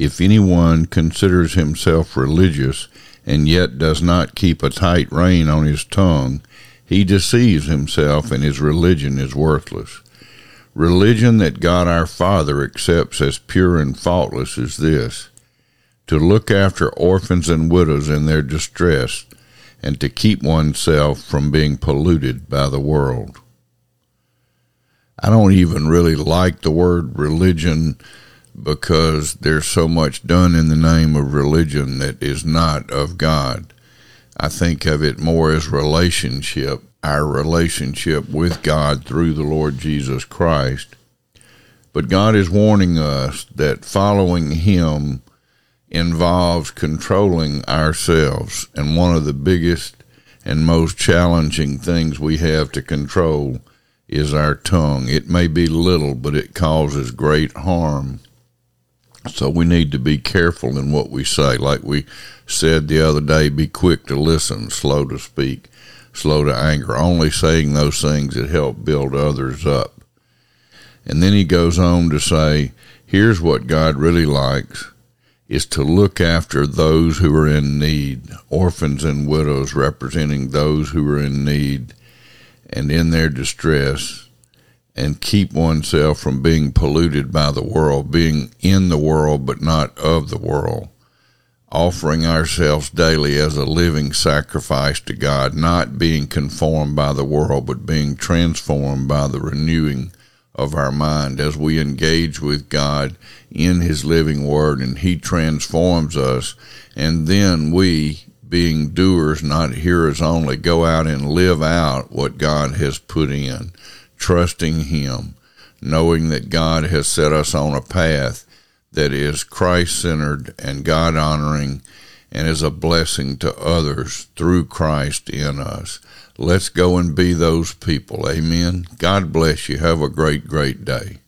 If anyone considers himself religious and yet does not keep a tight rein on his tongue, he deceives himself and his religion is worthless. Religion that God our Father accepts as pure and faultless is this to look after orphans and widows in their distress, and to keep oneself from being polluted by the world. I don't even really like the word religion because there's so much done in the name of religion that is not of God. I think of it more as relationship, our relationship with God through the Lord Jesus Christ. But God is warning us that following Him involves controlling ourselves. And one of the biggest and most challenging things we have to control is our tongue. It may be little, but it causes great harm. So we need to be careful in what we say. Like we said the other day, be quick to listen, slow to speak, slow to anger, only saying those things that help build others up. And then he goes on to say, here's what God really likes is to look after those who are in need, orphans and widows representing those who are in need and in their distress, and keep oneself from being polluted by the world, being in the world but not of the world, offering ourselves daily as a living sacrifice to God, not being conformed by the world but being transformed by the renewing of our mind as we engage with God in His living Word and He transforms us. And then we, being doers, not hearers only, go out and live out what God has put in, trusting Him, knowing that God has set us on a path that is Christ centered and God honoring and is a blessing to others through Christ in us. Let's go and be those people. Amen. God bless you. Have a great, great day.